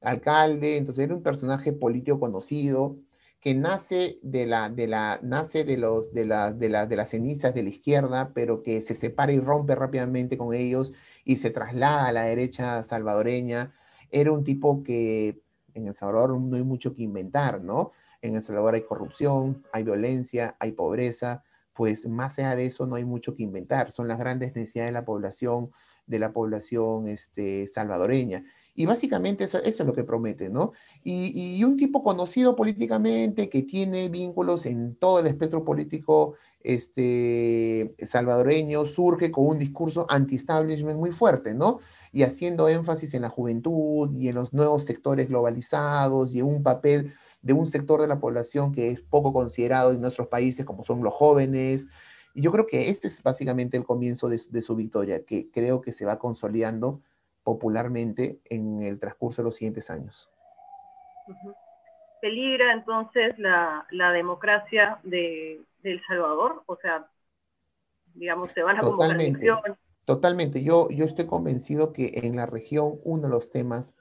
alcalde, entonces era un personaje político conocido, que nace de la de la nace de los de la, de, la, de las cenizas de la izquierda, pero que se separa y rompe rápidamente con ellos y se traslada a la derecha salvadoreña era un tipo que en El Salvador no hay mucho que inventar, ¿no? En El Salvador hay corrupción, hay violencia, hay pobreza, pues más allá de eso no hay mucho que inventar. Son las grandes necesidades de la población, de la población este, salvadoreña. Y básicamente eso, es lo que promete, ¿no? Y, y, un tipo conocido políticamente que tiene vínculos en todo el espectro político este, salvadoreño, surge con un discurso anti-establishment muy fuerte, ¿no? y haciendo énfasis en la juventud y en los nuevos sectores globalizados y en un papel de un sector de la población que es poco considerado en nuestros países, como son los jóvenes, Y yo creo que este es básicamente el comienzo de, su victoria, que creo que se va consolidando popularmente en el transcurso de los siguientes años. ¿Peligra entonces la, democracia de, El Salvador? O sea, digamos, se van a Totalmente. Totalmente. Yo, yo estoy convencido que en la región uno de los temas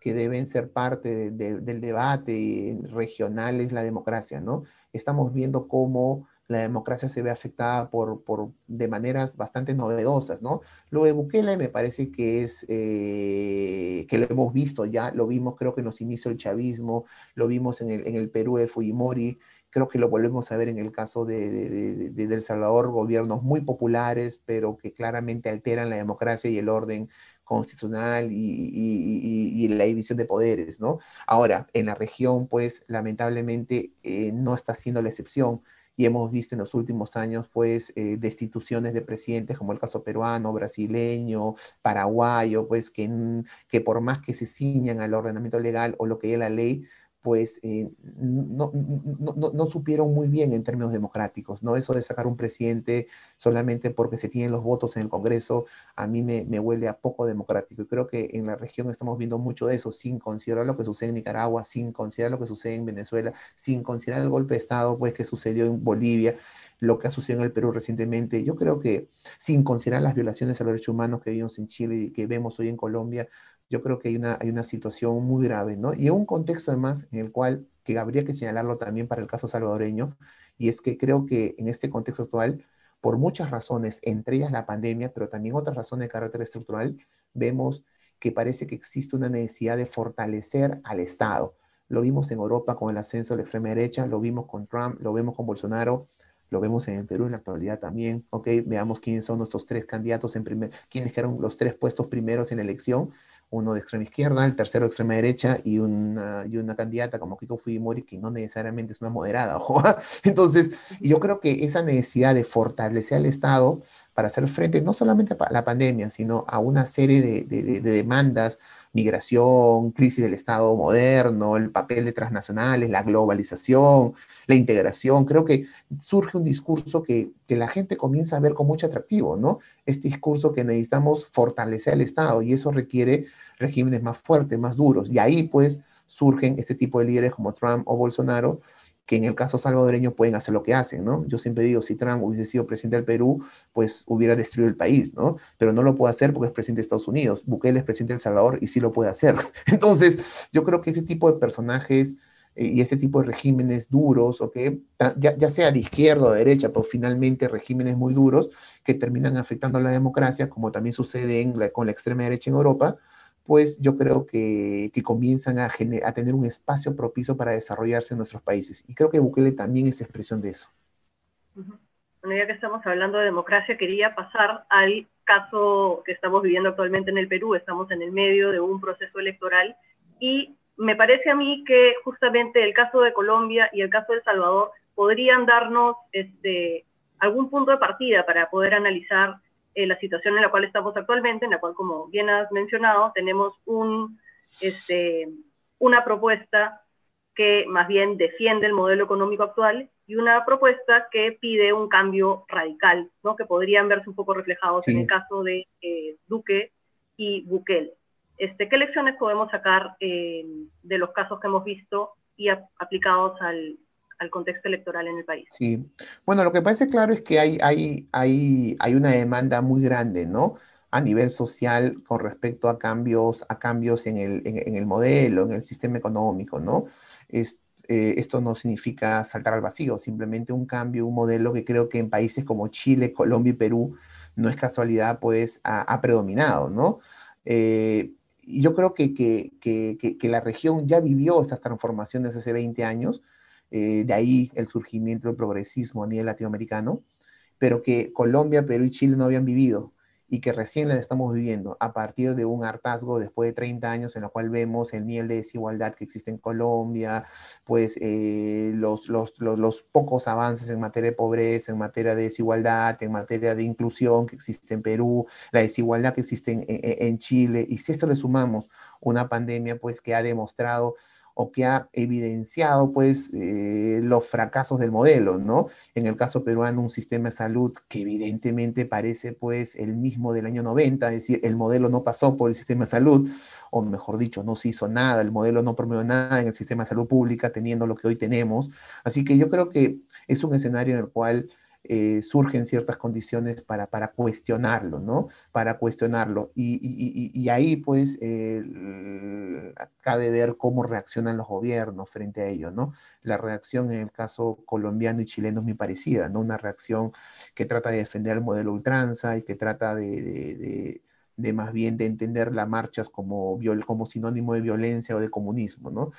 que deben ser parte del debate regional es la democracia, ¿no? Estamos viendo cómo la democracia se ve afectada por, por, de maneras bastante novedosas, ¿no? Lo de Bukele me parece que es, eh, que lo hemos visto ya, lo vimos creo que en los inicios del chavismo, lo vimos en el, en el Perú de Fujimori, creo que lo volvemos a ver en el caso de, de, El Salvador, gobiernos muy populares, pero que claramente alteran la democracia y el orden constitucional y, la división de poderes, ¿no? Ahora, en la región, pues, lamentablemente eh, no está siendo la excepción y hemos visto en los últimos años, pues, eh, destituciones de presidentes, como el caso peruano, brasileño, paraguayo, pues, que, que por más que se ciñan al ordenamiento legal o lo que es la ley, pues eh, no, no, no, supieron muy bien en términos democráticos, ¿no? Eso de sacar un presidente solamente porque se tienen los votos en el Congreso, a mí me, me, huele a poco democrático. Y creo que en la región estamos viendo mucho de eso, sin considerar lo que sucede en Nicaragua, sin considerar lo que sucede en Venezuela, sin considerar el golpe de Estado, pues, que sucedió en Bolivia, lo que ha sucedido en el Perú recientemente. Yo creo que sin considerar las violaciones a los derechos humanos que vimos en Chile y que vemos hoy en Colombia, yo creo que hay una, hay una situación muy grave, ¿no? Y un contexto además en el cual, que habría que señalarlo también para el caso salvadoreño, y es que creo que en este contexto actual, por muchas razones, entre ellas la pandemia, pero también otras razones de carácter estructural, vemos que parece que existe una necesidad de fortalecer al Estado. Lo vimos en Europa con el ascenso de la extrema derecha, lo vimos con Trump, lo vemos con Bolsonaro, lo vemos en el Perú en la actualidad también. Ok, veamos quiénes son nuestros tres candidatos en primer, quiénes fueron los tres puestos primeros en la elección uno de extrema izquierda, el tercero de extrema derecha y una, y una candidata como Kiko Fujimori que no necesariamente es una moderada. Entonces, yo creo que esa necesidad de fortalecer al Estado para hacer frente no solamente a la pandemia, sino a una serie de, de, demandas, migración, crisis del Estado moderno, el papel de transnacionales, la globalización, la integración. Creo que surge un discurso que, que, la gente comienza a ver con mucho atractivo, ¿no? Este discurso que necesitamos fortalecer el Estado y eso requiere regímenes más fuertes, más duros. Y ahí pues surgen este tipo de líderes como Trump o Bolsonaro que en el caso salvadoreño pueden hacer lo que hacen, ¿no? Yo siempre digo, si Trump hubiese sido presidente del Perú, pues hubiera destruido el país, ¿no? Pero no lo puede hacer porque es presidente de Estados Unidos. Bukele es presidente de Salvador y sí lo puede hacer. Entonces, yo creo que ese tipo de personajes eh, y ese tipo de regímenes duros, ¿ok? Ya, ya, sea de izquierda o de derecha, pero finalmente regímenes muy duros que terminan afectando a la democracia, como también sucede en con la extrema derecha en Europa, pues yo creo que, que comienzan a, a, tener un espacio propicio para desarrollarse en nuestros países. Y creo que Bukele también es expresión de eso. Bueno, ya que estamos hablando de democracia, quería pasar al caso que estamos viviendo actualmente en el Perú. Estamos en el medio de un proceso electoral y me parece a mí que justamente el caso de Colombia y el caso de El Salvador podrían darnos este, algún punto de partida para poder analizar eh, la situación en la cual estamos actualmente, en la cual, como bien has mencionado, tenemos un, este, una propuesta que más bien defiende el modelo económico actual y una propuesta que pide un cambio radical, ¿no? que podrían verse un poco reflejados en el caso de eh, Duque y Bukele. Este, ¿Qué lecciones podemos sacar eh, de los casos que hemos visto y aplicados al, al contexto electoral en el país. Sí, bueno, lo que parece claro es que hay, hay, hay, hay una demanda muy grande, ¿no? A nivel social con respecto a cambios, a cambios en el, en, el modelo, en el sistema económico, ¿no? Es, eh, esto no significa saltar al vacío, simplemente un cambio, un modelo que creo que en países como Chile, Colombia y Perú, no es casualidad, pues ha, predominado, ¿no? Eh, yo creo que, que, que, que, la región ya vivió estas transformaciones hace 20 años, eh, de ahí el surgimiento del progresismo a nivel latinoamericano, pero que Colombia, Perú y Chile no habían vivido y que recién la estamos viviendo a partir de un hartazgo después de 30 años en lo cual vemos el nivel de desigualdad que existe en Colombia, pues eh, los, los, los, pocos avances en materia de pobreza, en materia de desigualdad, en materia de inclusión que existe en Perú, la desigualdad que existe en, en Chile, y si esto le sumamos una pandemia pues que ha demostrado o que ha evidenciado pues eh, los fracasos del modelo, ¿no? En el caso peruano, un sistema de salud que evidentemente parece pues el mismo del año 90, es decir, el modelo no pasó por el sistema de salud, o mejor dicho, no se hizo nada, el modelo no promovió nada en el sistema de salud pública teniendo lo que hoy tenemos. Así que yo creo que es un escenario en el cual eh, surgen ciertas condiciones para, para, cuestionarlo, ¿no? Para cuestionarlo. Y, ahí, pues, cabe ver cómo reaccionan los gobiernos frente a ello, ¿no? La reacción en el caso colombiano y chileno es muy parecida, ¿no? Una reacción que trata de defender el modelo ultranza y que trata de, de más bien de entender las marchas como, como sinónimo de violencia o de comunismo, ¿no?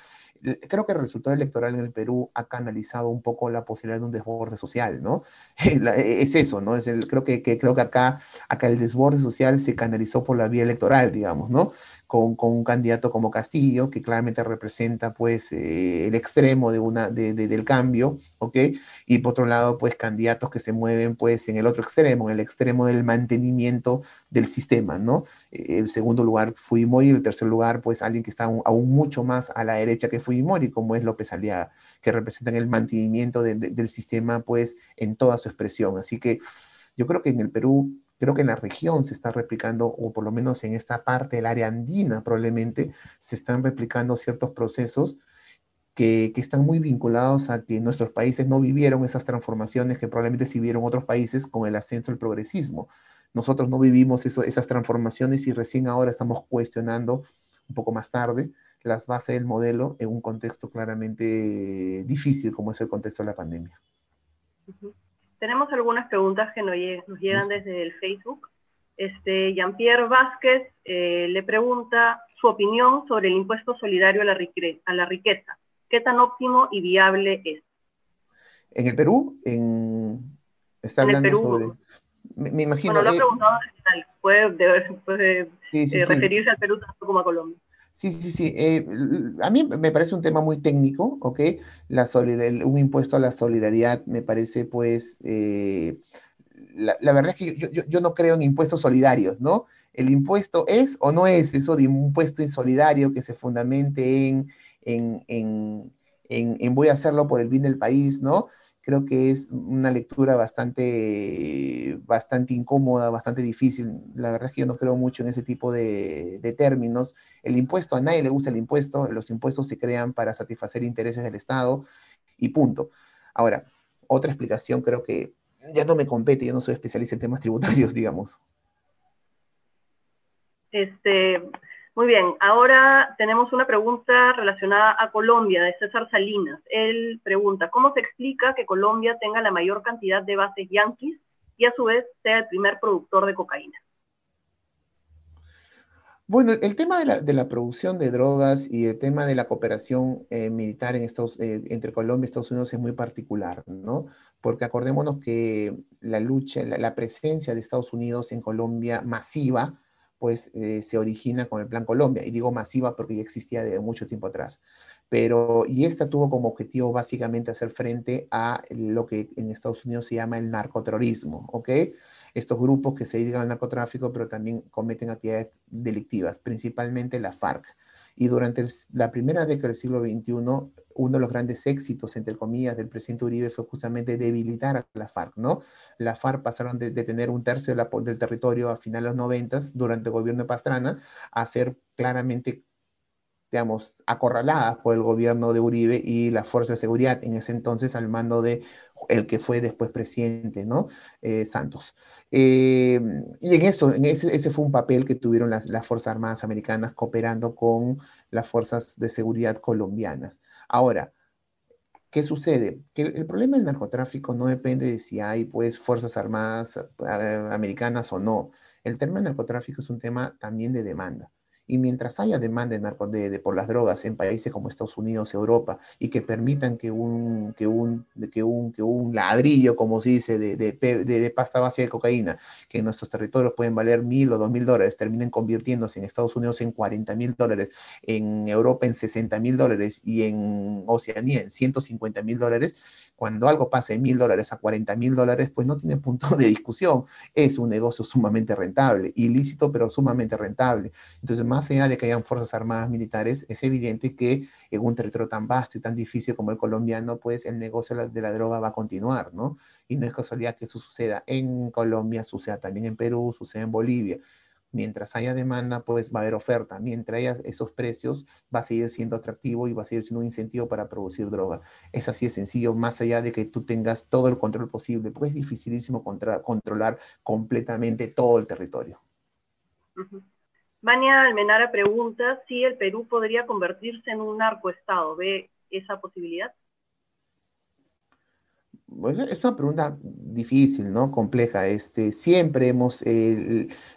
creo que el resultado electoral en el Perú ha canalizado un poco la posibilidad de un desborde social, ¿no? es eso, ¿no? Es el, creo, que, creo que acá, acá el desborde social se canalizó por la vía electoral, digamos, ¿no? Con, con un candidato como Castillo, que claramente representa, pues, eh, el extremo de una, de, del cambio, ¿ok? Y por otro lado, pues, candidatos que se mueven, pues, en el otro extremo, en el extremo del mantenimiento del sistema, ¿no? El segundo lugar, Fujimori, el tercer lugar, pues, alguien que está aún, mucho más a la derecha que Fujimori, como es López Aliaga, que representan el mantenimiento del sistema, pues, en toda su expresión. Así que yo creo que en el Perú, creo que en la región se está replicando, o por lo menos en esta parte del área andina probablemente, se están replicando ciertos procesos que, están muy vinculados a que nuestros países no vivieron esas transformaciones que probablemente sí vivieron otros países con el ascenso del progresismo. Nosotros no vivimos esas transformaciones y recién ahora estamos cuestionando, un poco más tarde, las bases del modelo en un contexto claramente difícil como es el contexto de la pandemia. Tenemos algunas preguntas que nos, llegan desde el Facebook. Este, Jean-Pierre Vázquez eh, le pregunta su opinión sobre el impuesto solidario a la, a la riqueza. ¿Qué tan óptimo y viable es? En el Perú, en, está hablando sobre... Me, imagino... Bueno, lo ha eh, preguntado puede, eh, referirse al Perú tanto como a Colombia. Sí, sí, sí. Eh, a mí me parece un tema muy técnico, ¿ok? Un impuesto a la solidaridad me parece, pues, eh, la, verdad es que yo, no creo en impuestos solidarios, ¿no? El impuesto es o no es eso de impuesto insolidario que se fundamente en, en, en, en voy a hacerlo por el bien del país, ¿no? Creo que es una lectura bastante, bastante incómoda, bastante difícil. La verdad es que yo no creo mucho en ese tipo de, términos. El impuesto, a nadie le gusta el impuesto, los impuestos se crean para satisfacer intereses del Estado y punto. Ahora, otra explicación creo que ya no me compete, yo no soy especialista en temas tributarios, digamos. Este, muy bien, ahora tenemos una pregunta relacionada a Colombia de César Salinas. Él pregunta, ¿cómo se explica que Colombia tenga la mayor cantidad de bases yanquis y a su vez sea el primer productor de cocaína? Bueno, el tema de la, producción de drogas y el tema de la cooperación eh, militar en Estados, eh, entre Colombia y Estados Unidos es muy particular, ¿no? Porque acordémonos que la lucha, la presencia de Estados Unidos en Colombia masiva, pues eh, se origina con el Plan Colombia, y digo masiva porque ya existía de mucho tiempo atrás. Pero, y esta tuvo como objetivo básicamente hacer frente a lo que en Estados Unidos se llama el narcoterrorismo, ¿ok? Estos grupos que se dedican al narcotráfico, pero también cometen actividades delictivas, principalmente la FARC. Y durante la primera década del siglo XXI, uno de los grandes éxitos, entre comillas, del presidente Uribe fue justamente debilitar a la FARC, ¿no? La FARC pasaron de, tener un tercio del territorio a finales de los 90, durante el gobierno de Pastrana, a ser claramente digamos, acorraladas por el gobierno de Uribe y la fuerza de seguridad, en ese entonces al mando de el que fue después presidente, ¿no? Eh, Santos. Eh, y en eso, ese, fue un papel que tuvieron las, las Fuerzas Armadas Americanas cooperando con las fuerzas de seguridad colombianas. Ahora, ¿qué sucede? Que el, problema del narcotráfico no depende de si hay, pues, Fuerzas Armadas eh, Americanas o no. El tema del narcotráfico es un tema también de demanda. Y mientras haya demanda de, de, por las drogas en países como Estados Unidos, Europa, y que permitan que un, que un, que un, que un ladrillo, como se dice, de, de, pasta base de cocaína, que en nuestros territorios pueden valer mil o dos mil dólares, terminen convirtiéndose en Estados Unidos en 40 mil dólares, en Europa en 60 mil dólares y en Oceanía en 150 mil dólares, cuando algo pase de mil dólares a 40 mil dólares, pues no tiene punto de discusión. Es un negocio sumamente rentable, ilícito, pero sumamente rentable. Entonces, más más allá de que hayan fuerzas armadas militares, es evidente que en un territorio tan vasto y tan difícil como el colombiano, pues el negocio de la, droga va a continuar, ¿no? Y no es casualidad que eso suceda en Colombia, suceda también en Perú, suceda en Bolivia. Mientras haya demanda, pues va a haber oferta. Mientras haya esos precios, va a seguir siendo atractivo y va a seguir siendo un incentivo para producir droga. Es así de sencillo, más allá de que tú tengas todo el control posible, porque es dificilísimo controlar completamente todo el territorio. Vania Almenara pregunta si el Perú podría convertirse en un narcoestado. ¿Ve esa posibilidad? es una pregunta difícil, ¿no? Compleja. Este, siempre hemos,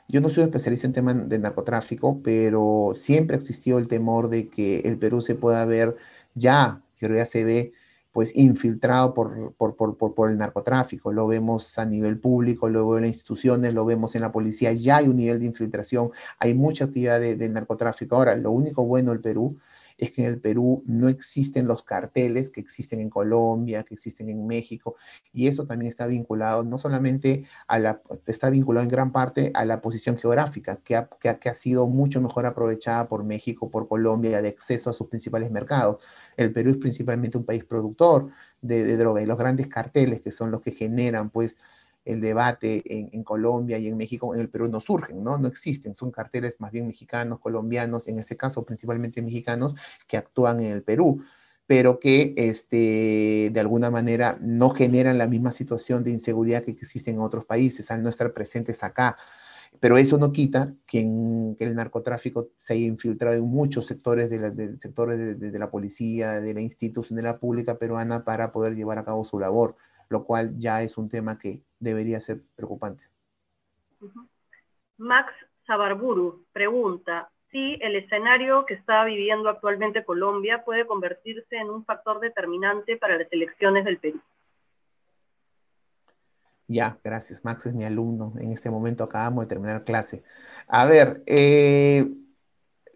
yo no soy especialista en temas de narcotráfico, pero siempre ha existido el temor de que el Perú se pueda ver ya, que ya se ve, pues infiltrado por, por, por, por, el narcotráfico. Lo vemos a nivel público, lo vemos en las instituciones, lo vemos en la policía, ya hay un nivel de infiltración, hay mucha actividad de, de narcotráfico. Ahora, lo único bueno del Perú es que en el Perú no existen los carteles que existen en Colombia, que existen en México, y eso también está vinculado, no solamente a la, está vinculado en gran parte a la posición geográfica, que ha, que ha, sido mucho mejor aprovechada por México, por Colombia, de acceso a sus principales mercados. El Perú es principalmente un país productor de, de droga, y los grandes carteles, que son los que generan, pues, el debate en, Colombia y en México, en el Perú no surgen, ¿no? No existen, son carteles más bien mexicanos, colombianos, en este caso principalmente mexicanos, que actúan en el Perú, pero que este, de alguna manera no generan la misma situación de inseguridad que existe en otros países al no estar presentes acá. Pero eso no quita que, el narcotráfico se haya infiltrado en muchos sectores, de la, sectores de, la policía, de la institución de la pública peruana para poder llevar a cabo su labor lo cual ya es un tema que debería ser preocupante. Max Sabarburu pregunta si el escenario que está viviendo actualmente Colombia puede convertirse en un factor determinante para las elecciones del Perú. Ya, gracias. Max es mi alumno. En este momento acabamos de terminar clase. A ver, eh,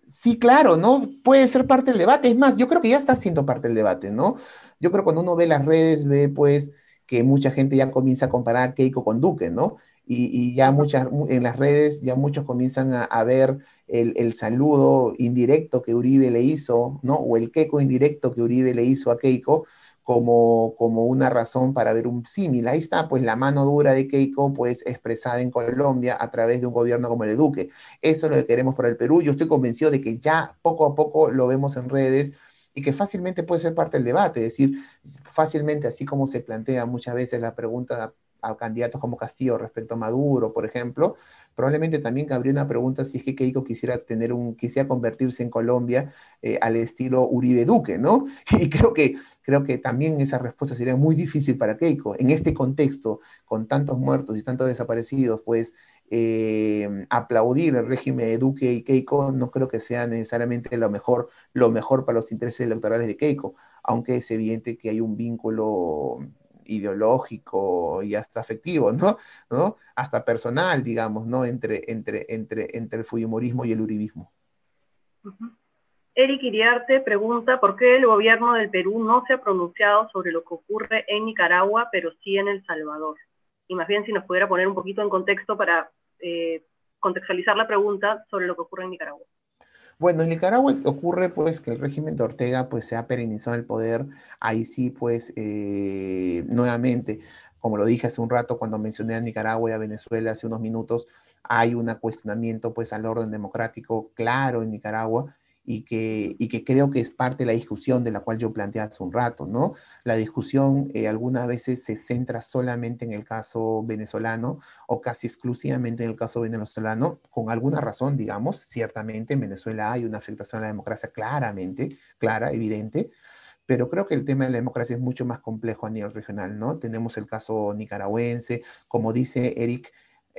sí, claro, ¿no? Puede ser parte del debate. Es más, yo creo que ya está siendo parte del debate, ¿no? Yo creo que cuando uno ve las redes, ve pues que mucha gente ya comienza a comparar Keiko con Duque, ¿no? Y, ya muchas, en las redes ya muchos comienzan a, ver el, saludo indirecto que Uribe le hizo, ¿no? O el Keiko indirecto que Uribe le hizo a Keiko como, como una razón para ver un símil. Ahí está, pues, la mano dura de Keiko, pues, expresada en Colombia a través de un gobierno como el de Duque. Eso es lo que queremos para el Perú. Yo estoy convencido de que ya poco a poco lo vemos en redes, y que fácilmente puede ser parte del debate, es decir, fácilmente, así como se plantea muchas veces la pregunta a, candidatos como Castillo respecto a Maduro, por ejemplo, probablemente también cabría una pregunta si es que Keiko quisiera tener un, quisiera convertirse en Colombia eh, al estilo Uribe Duque, ¿no? Y creo que, creo que también esa respuesta sería muy difícil para Keiko. En este contexto, con tantos muertos y tantos desaparecidos, pues eh, aplaudir el régimen de Duque y Keiko no creo que sea necesariamente lo mejor, lo mejor para los intereses electorales de Keiko, aunque es evidente que hay un vínculo ideológico y hasta afectivo, ¿no? ¿no? Hasta personal, digamos, ¿no? Entre, entre, entre, entre el fujimorismo y el uribismo. Eric Iriarte pregunta por qué el gobierno del Perú no se ha pronunciado sobre lo que ocurre en Nicaragua, pero sí en El Salvador y más bien si nos pudiera poner un poquito en contexto para eh, contextualizar la pregunta sobre lo que ocurre en Nicaragua. Bueno, en Nicaragua ocurre pues que el régimen de Ortega pues se ha perennizado en el poder, ahí sí pues eh, nuevamente, como lo dije hace un rato cuando mencioné a Nicaragua y a Venezuela hace unos minutos, hay un cuestionamiento pues al orden democrático claro en Nicaragua y que, y que creo que es parte de la discusión de la cual yo planteé hace un rato, ¿no? La discusión eh, algunas veces se centra solamente en el caso venezolano o casi exclusivamente en el caso venezolano, con alguna razón, digamos, ciertamente en Venezuela hay una afectación a la democracia claramente, clara, evidente, pero creo que el tema de la democracia es mucho más complejo a nivel regional, ¿no? Tenemos el caso nicaragüense, como dice Eric,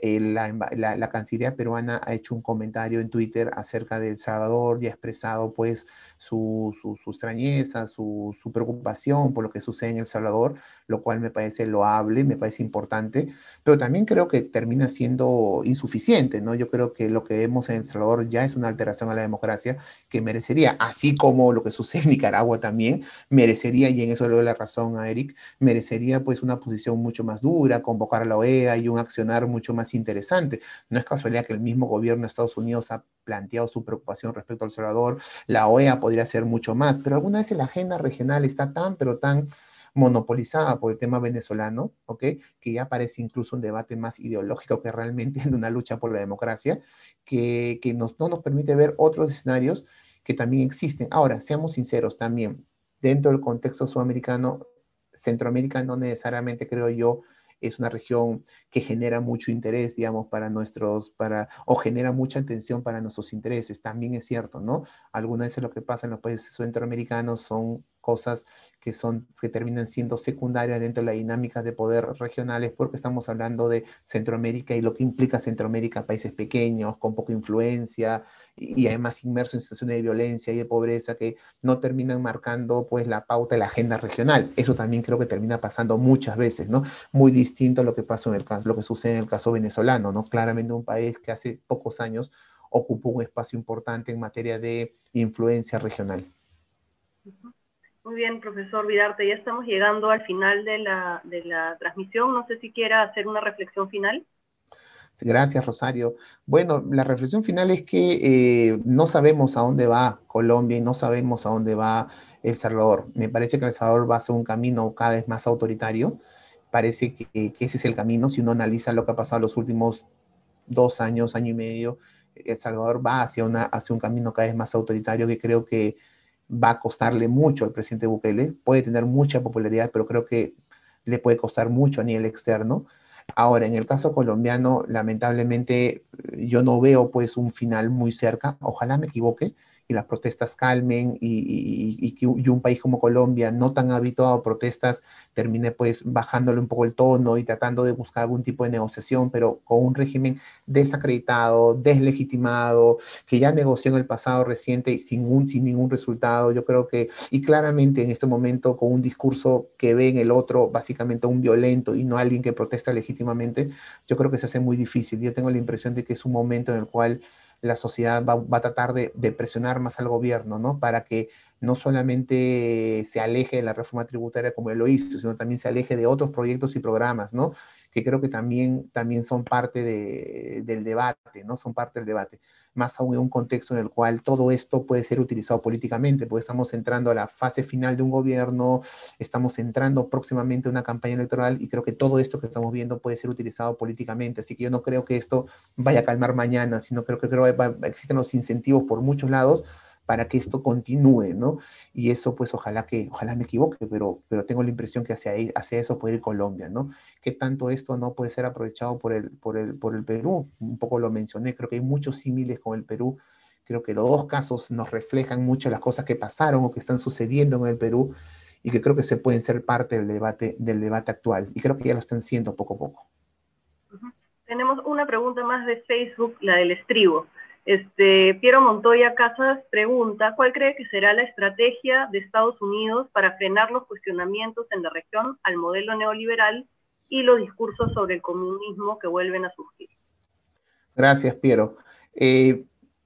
eh, la, la, Cancillería peruana ha hecho un comentario en Twitter acerca de El Salvador y ha expresado pues su, su, extrañeza, su, su, preocupación por lo que sucede en El Salvador, lo cual me parece loable, me parece importante, pero también creo que termina siendo insuficiente, ¿no? Yo creo que lo que vemos en El Salvador ya es una alteración a la democracia que merecería, así como lo que sucede en Nicaragua también, merecería, y en eso le doy la razón a Eric, merecería pues una posición mucho más dura, convocar a la OEA y un accionar mucho más más interesante. No es casualidad que el mismo gobierno de Estados Unidos ha planteado su preocupación respecto al Salvador, la OEA podría hacer mucho más, pero alguna vez la agenda regional está tan, pero tan monopolizada por el tema venezolano, ¿ok? Que ya parece incluso un debate más ideológico que realmente en una lucha por la democracia, que, que nos, no nos permite ver otros escenarios que también existen. Ahora, seamos sinceros también, dentro del contexto sudamericano, Centroamérica no necesariamente, creo yo, es una región que genera mucho interés, digamos, para nuestros, para, o genera mucha atención para nuestros intereses. También es cierto, ¿no? Algunas veces lo que pasa en los países centroamericanos son cosas que, son, que terminan siendo secundarias dentro de la dinámica de poder regionales, porque estamos hablando de Centroamérica y lo que implica Centroamérica, países pequeños, con poca influencia y, además inmersos en situaciones de violencia y de pobreza que no terminan marcando pues la pauta de la agenda regional. Eso también creo que termina pasando muchas veces, ¿no? Muy distinto a lo que pasó en el caso, lo que sucede en el caso venezolano, ¿no? Claramente un país que hace pocos años ocupó un espacio importante en materia de influencia regional. Muy bien, profesor Vidarte, ya estamos llegando al final de la, de la transmisión. No sé si quiera hacer una reflexión final. Gracias, Rosario. Bueno, la reflexión final es que eh, no sabemos a dónde va Colombia y no sabemos a dónde va El Salvador. Me parece que El Salvador va a ser un camino cada vez más autoritario. Parece que, que ese es el camino. Si uno analiza lo que ha pasado los últimos dos años, año y medio, El Salvador va hacia, una, hacia un camino cada vez más autoritario que creo que va a costarle mucho al presidente Bukele. Puede tener mucha popularidad, pero creo que le puede costar mucho a nivel externo. Ahora, en el caso colombiano, lamentablemente yo no veo pues un final muy cerca. Ojalá me equivoque, y las protestas calmen y, que un país como Colombia, no tan habituado a protestas, termine pues bajándole un poco el tono y tratando de buscar algún tipo de negociación, pero con un régimen desacreditado, deslegitimado, que ya negoció en el pasado reciente sin, sin ningún resultado. Yo creo que, y claramente en este momento con un discurso que ve en el otro básicamente un violento y no alguien que protesta legítimamente, yo creo que se hace muy difícil. Yo tengo la impresión de que es un momento en el cual la sociedad va, a tratar de, presionar más al gobierno, ¿no? Para que no solamente se aleje de la reforma tributaria como él lo hizo, sino también se aleje de otros proyectos y programas, ¿no? Que creo que también, también son parte del debate, ¿no? Son parte del debate más aún en un contexto en el cual todo esto puede ser utilizado políticamente, porque estamos entrando a la fase final de un gobierno, estamos entrando próximamente a una campaña electoral y creo que todo esto que estamos viendo puede ser utilizado políticamente. Así que yo no creo que esto vaya a calmar mañana, sino creo que creo que existen los incentivos por muchos lados para que esto continúe, ¿no? Y eso, pues, ojalá que, ojalá me equivoque, pero, pero tengo la impresión que hacia, hacia eso puede ir Colombia, ¿no? Que tanto esto no puede ser aprovechado por el, por, el, por el Perú, un poco lo mencioné, creo que hay muchos símiles con el Perú, creo que los dos casos nos reflejan mucho las cosas que pasaron o que están sucediendo en el Perú y que creo que se pueden ser parte del debate, del debate actual, y creo que ya lo están siendo poco a poco. Tenemos una pregunta más de Facebook, la del estribo. Este, Piero Montoya Casas pregunta, ¿cuál cree que será la estrategia de Estados Unidos para frenar los cuestionamientos en la región al modelo neoliberal y los discursos sobre el comunismo que vuelven a surgir? Gracias, Piero. Eh,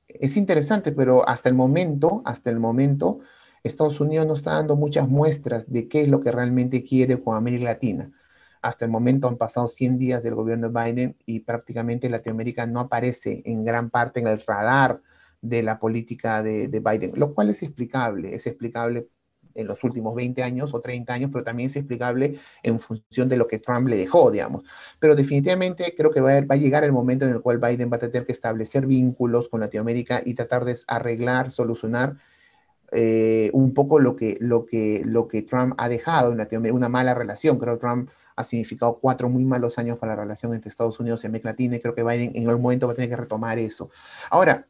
es interesante, pero hasta el momento, hasta el momento, Estados Unidos no está dando muchas muestras de qué es lo que realmente quiere con América Latina. Hasta el momento han pasado 100 días del gobierno de Biden y prácticamente Latinoamérica no aparece en gran parte en el radar de la política de, Biden, lo cual es explicable, es explicable en los últimos 20 años o 30 años, pero también es explicable en función de lo que Trump le dejó, digamos. Pero definitivamente creo que va a, va a llegar el momento en el cual Biden va a tener que establecer vínculos con Latinoamérica y tratar de arreglar, solucionar eh, un poco lo que, lo, que, lo que Trump ha dejado en Latinoamérica, una mala relación. Creo que Trump ha significado cuatro muy malos años para la relación entre Estados Unidos y América Latina y creo que Biden en algún momento va a tener que retomar eso. Ahora,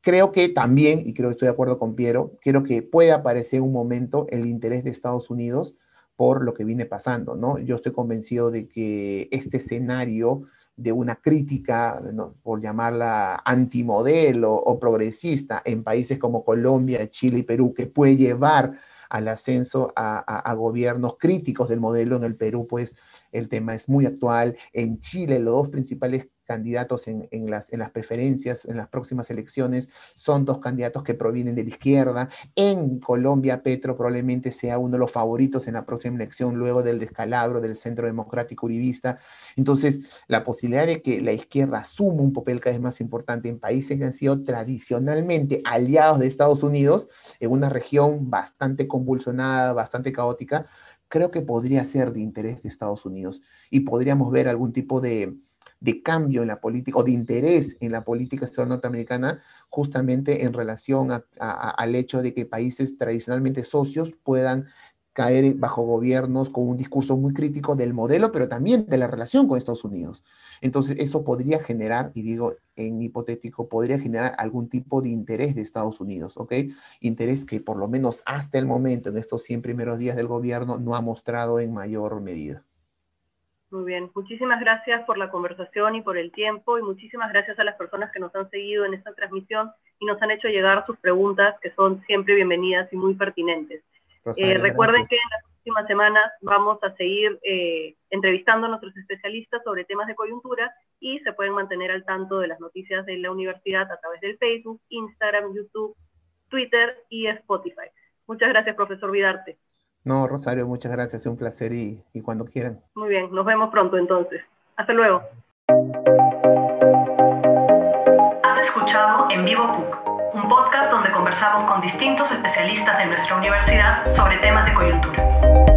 creo que también, y creo que estoy de acuerdo con Piero, creo que puede aparecer un momento el interés de Estados Unidos por lo que viene pasando, ¿no? Yo estoy convencido de que este escenario de una crítica, por llamarla antimodelo o progresista en países como Colombia, Chile y Perú, que puede llevar al ascenso a, gobiernos críticos del modelo. En el Perú, pues el tema es muy actual. En Chile, los dos principales candidatos en, las, en las preferencias, en las próximas elecciones, son dos candidatos que provienen de la izquierda. En Colombia, Petro probablemente sea uno de los favoritos en la próxima elección, luego del descalabro del Centro Democrático Uribista. Entonces, la posibilidad de que la izquierda asuma un papel cada vez más importante en países que han sido tradicionalmente aliados de Estados Unidos, en una región bastante convulsionada, bastante caótica, creo que podría ser de interés de Estados Unidos y podríamos ver algún tipo de, cambio en la política o de interés en la política exterior norteamericana justamente en relación al hecho de que países tradicionalmente socios puedan caer bajo gobiernos con un discurso muy crítico del modelo, pero también de la relación con Estados Unidos. Entonces, eso podría generar, y digo en hipotético, podría generar algún tipo de interés de Estados Unidos, ¿ok? Interés que por lo menos hasta el momento, en estos 100 primeros días del gobierno, no ha mostrado en mayor medida. Muy bien, muchísimas gracias por la conversación y por el tiempo y muchísimas gracias a las personas que nos han seguido en esta transmisión y nos han hecho llegar sus preguntas que son siempre bienvenidas y muy pertinentes. Eh, recuerden que en las próximas semanas vamos a seguir eh, entrevistando a nuestros especialistas sobre temas de coyuntura y se pueden mantener al tanto de las noticias de la universidad a través del Facebook, Instagram, YouTube, Twitter y Spotify. Muchas gracias, profesor Vidarte. No, Rosario, muchas gracias. Es un placer y, y cuando quieran. Muy bien, nos vemos pronto entonces. Hasta luego. Has escuchado en vivo PUC un podcast donde conversamos con distintos especialistas de nuestra universidad sobre temas de coyuntura.